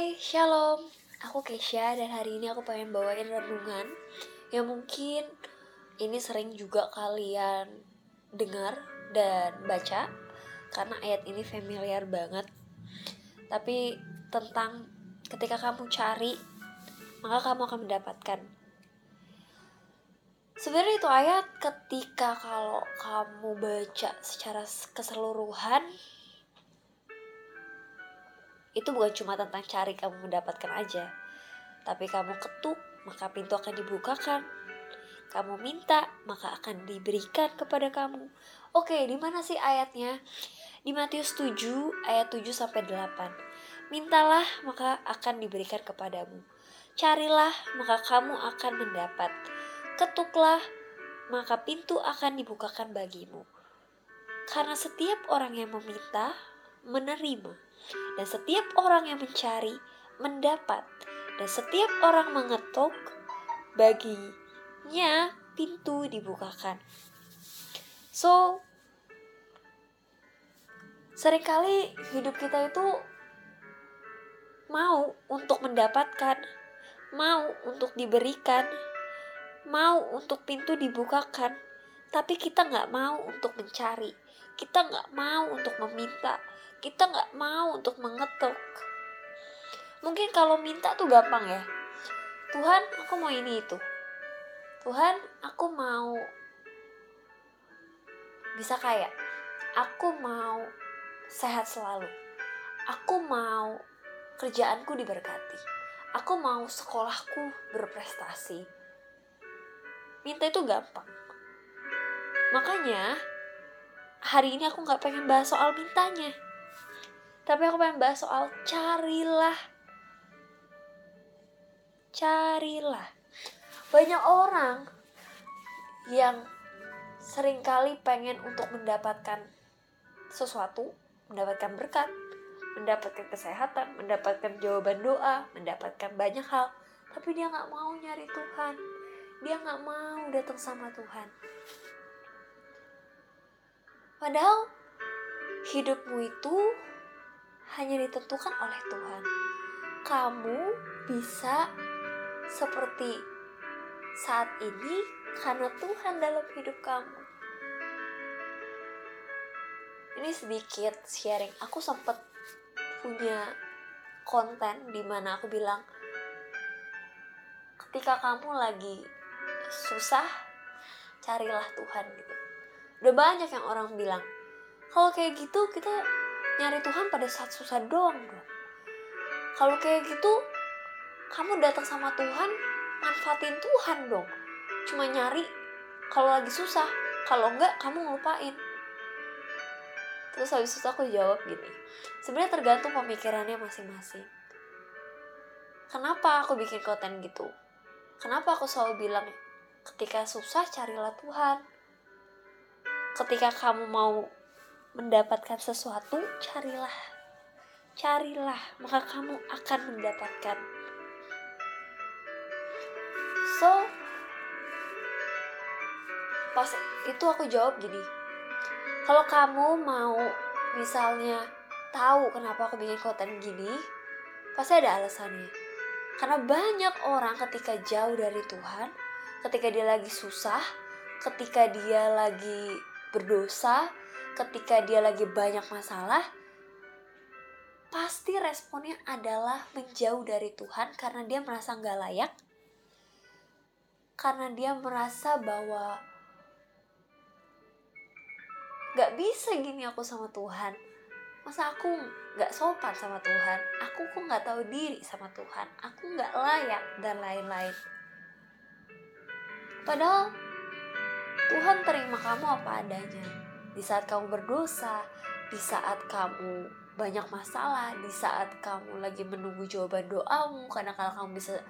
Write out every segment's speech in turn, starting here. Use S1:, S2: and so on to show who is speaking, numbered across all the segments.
S1: Hai, Shalom. Aku Kesha dan hari ini aku pengen bawain renungan yang mungkin ini sering juga kalian dengar dan baca karena ayat ini familiar banget. Tapi tentang ketika kamu cari, maka kamu akan mendapatkan. Sebenarnya itu ayat ketika kalau kamu baca secara keseluruhan itu bukan cuma tentang cari kamu mendapatkan aja, tapi kamu ketuk, maka pintu akan dibukakan. Kamu minta, maka akan diberikan kepada kamu. Oke, di mana sih ayatnya? Di Matius 7 ayat 7 sampai 8. Mintalah, maka akan diberikan kepadamu. Carilah, maka kamu akan mendapat. Ketuklah, maka pintu akan dibukakan bagimu. Karena setiap orang yang meminta, menerima dan setiap orang yang mencari mendapat, dan setiap orang mengetuk baginya pintu dibukakan. So, sering kali hidup kita itu mau untuk mendapatkan, mau untuk diberikan, mau untuk pintu dibukakan, tapi kita nggak mau untuk mencari, kita nggak mau untuk meminta, kita nggak mau untuk mengetuk. Mungkin kalau minta tuh gampang ya. Tuhan aku mau ini itu. Tuhan aku mau bisa kaya. Aku mau sehat selalu. Aku mau kerjaanku diberkati. Aku mau sekolahku berprestasi. Minta itu gampang makanya hari ini aku nggak pengen bahas soal mintanya tapi aku pengen bahas soal carilah. Carilah. Banyak orang yang sering kali pengen untuk mendapatkan sesuatu, mendapatkan berkat, mendapatkan kesehatan, mendapatkan jawaban doa, mendapatkan banyak hal, tapi dia nggak mau nyari Tuhan, dia nggak mau datang sama Tuhan. Padahal hidupmu itu hanya ditentukan oleh Tuhan. Kamu bisa seperti saat ini karena Tuhan dalam hidup kamu. Ini sedikit sharing. Aku sempat punya konten di mana aku bilang ketika kamu lagi susah carilah Tuhan gitu. Udah banyak yang orang bilang kalau kayak gitu kita nyari Tuhan pada saat susah doang dong kalau kayak gitu kamu datang sama Tuhan manfaatin Tuhan dong. Cuma nyari kalau lagi susah kalau enggak kamu ngelupain. Terus habis itu aku jawab gini sebenarnya tergantung pemikirannya masing-masing. Kenapa aku bikin konten gitu? Kenapa aku selalu bilang ketika susah carilah Tuhan ketika kamu mau mendapatkan sesuatu, carilah. Carilah, maka kamu akan mendapatkan. So, pas itu aku jawab gini. Kalau kamu mau misalnya tahu kenapa aku bikin konten gini, pasti ada alasannya. Karena banyak orang ketika jauh dari Tuhan, ketika dia lagi susah, ketika dia lagi berdosa, ketika dia lagi banyak masalah, pasti responnya adalah menjauh dari Tuhan karena dia merasa nggak layak, karena dia merasa bahwa nggak bisa gini aku sama Tuhan. Masa aku nggak sopan sama Tuhan? Aku kok nggak tahu diri sama Tuhan? Aku nggak layak dan lain-lain. Padahal Tuhan terima kamu apa adanya di saat kamu berdosa, di saat kamu banyak masalah, di saat kamu lagi menunggu jawaban doamu, karena kalau kamu bisa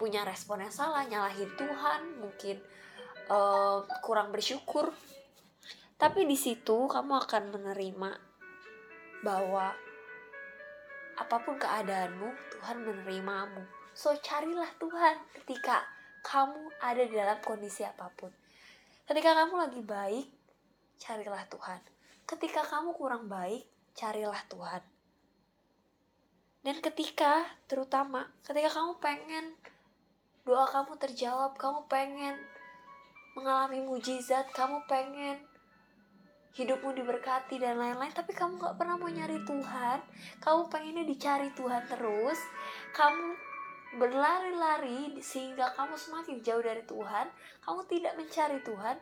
S1: punya respon yang salah, nyalahin Tuhan, mungkin uh, kurang bersyukur. Tapi di situ kamu akan menerima bahwa apa pun keadaanmu, Tuhan menerimamu. So carilah Tuhan ketika kamu ada di dalam kondisi apa pun. Ketika kamu lagi baik, carilah Tuhan. Ketika kamu kurang baik, carilah Tuhan. dan ketika terutama ketika kamu pengen doa kamu terjawab kamu pengen mengalami mujizat kamu pengen hidupmu diberkati dan lain-lain tapi kamu gak pernah mau nyari Tuhan kamu pengennya dicari Tuhan terus kamu berlari-lari sehingga kamu semakin jauh dari Tuhan kamu tidak mencari Tuhan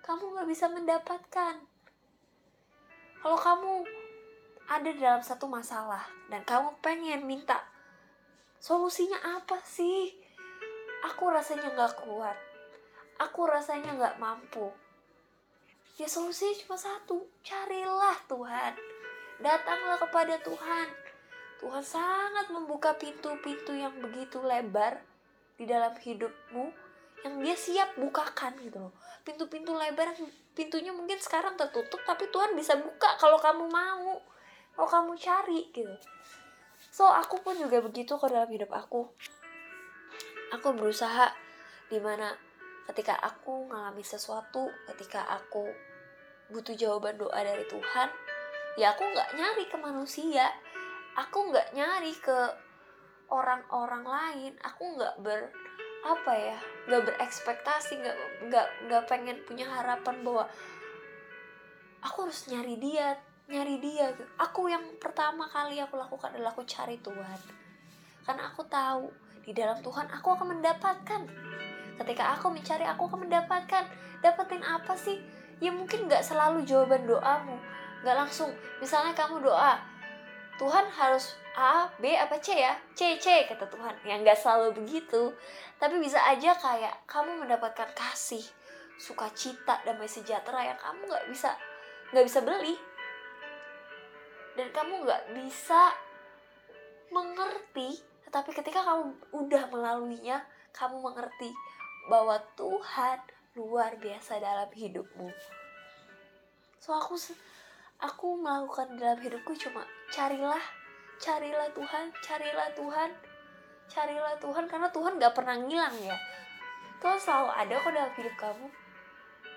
S1: kamu gak bisa mendapatkan kalau kamu ada dalam satu masalah dan kamu pengen minta solusinya apa sih? Aku rasanya gak kuat. Aku rasanya gak mampu. Ya solusinya cuma satu, carilah Tuhan. Datanglah kepada Tuhan. Tuhan sangat membuka pintu-pintu yang begitu lebar di dalam hidupmu yang dia siap bukakan gitu loh. Pintu-pintu lebar pintunya mungkin sekarang tertutup tapi Tuhan bisa buka kalau kamu mau kalau kamu cari gitu. So aku pun juga begitu ke dalam hidup aku. Aku berusaha di mana ketika aku ngalami sesuatu ketika aku butuh jawaban doa dari Tuhan ya aku nggak nyari ke manusia aku nggak nyari ke orang-orang lain. Aku nggak ber apa ya nggak berekspektasi nggak nggak nggak pengen punya harapan bahwa aku harus nyari dia nyari dia. Aku yang pertama kali aku lakukan adalah aku cari Tuhan. Karena aku tahu di dalam Tuhan aku akan mendapatkan. Ketika aku mencari aku akan mendapatkan. Dapetin apa sih? Ya mungkin nggak selalu jawaban doamu. Nggak langsung misalnya kamu doa Tuhan harus A, B, apa C ya? C, C, kata Tuhan. Ya nggak selalu begitu. Tapi bisa aja kayak kamu mendapatkan kasih, sukacita, damai sejahtera yang kamu nggak bisa nggak bisa beli dan kamu nggak bisa mengerti tetapi ketika kamu udah melaluinya kamu mengerti bahwa Tuhan luar biasa dalam hidupmu so aku aku melakukan dalam hidupku cuma carilah carilah Tuhan carilah Tuhan carilah Tuhan karena Tuhan gak pernah ngilang ya. Tuhan selalu ada kok dalam hidup kamu.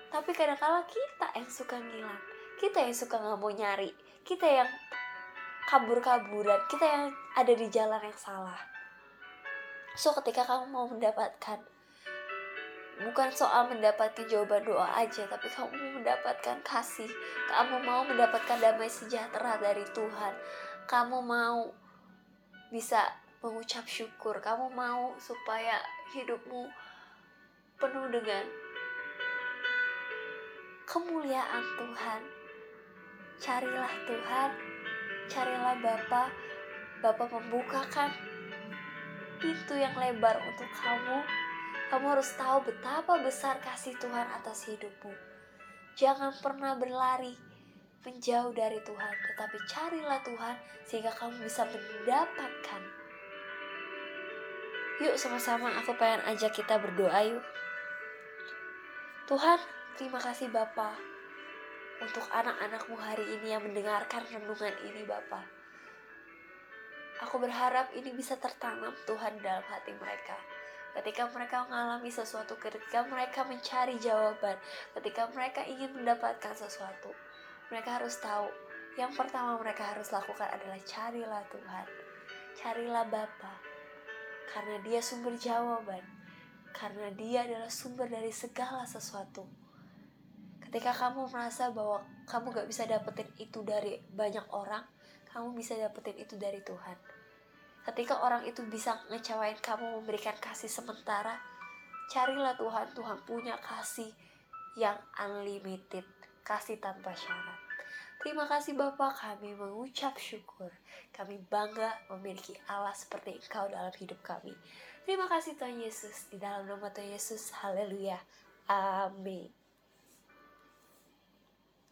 S1: Tapi kadang-kala kita yang suka ngilang kita yang suka nggak mau nyari kita yang kabur-kaburan kita yang ada di jalan yang salah. So ketika kamu mau mendapatkan bukan soal mendapatkan jawaban doa aja tapi kamu mendapatkan kasih kamu mau mendapatkan damai sejahtera dari Tuhan kamu mau bisa mengucap syukur kamu mau supaya hidupmu penuh dengan kemuliaan Tuhan carilah Tuhan, carilah Bapa. Bapa membukakan pintu yang lebar untuk kamu. Kamu harus tahu betapa besar kasih Tuhan atas hidupmu. Jangan pernah berlari menjauh dari Tuhan, tetapi carilah Tuhan sehingga kamu bisa mendapatkan. Yuk sama-sama aku pengen ajak kita berdoa yuk. Tuhan, terima kasih Bapak untuk anak-anakmu hari ini yang mendengarkan renungan ini Bapak. Aku berharap ini bisa tertanam Tuhan dalam hati mereka. Ketika mereka mengalami sesuatu, ketika mereka mencari jawaban, ketika mereka ingin mendapatkan sesuatu, mereka harus tahu yang pertama mereka harus lakukan adalah carilah Tuhan. Carilah Bapa. Karena dia sumber jawaban. Karena dia adalah sumber dari segala sesuatu ketika kamu merasa bahwa kamu gak bisa dapetin itu dari banyak orang kamu bisa dapetin itu dari Tuhan ketika orang itu bisa ngecewain kamu memberikan kasih sementara carilah Tuhan Tuhan punya kasih yang unlimited kasih tanpa syarat Terima kasih Bapak, kami mengucap syukur. Kami bangga memiliki Allah seperti Engkau dalam hidup kami. Terima kasih Tuhan Yesus, di dalam nama Tuhan Yesus, haleluya. Amin.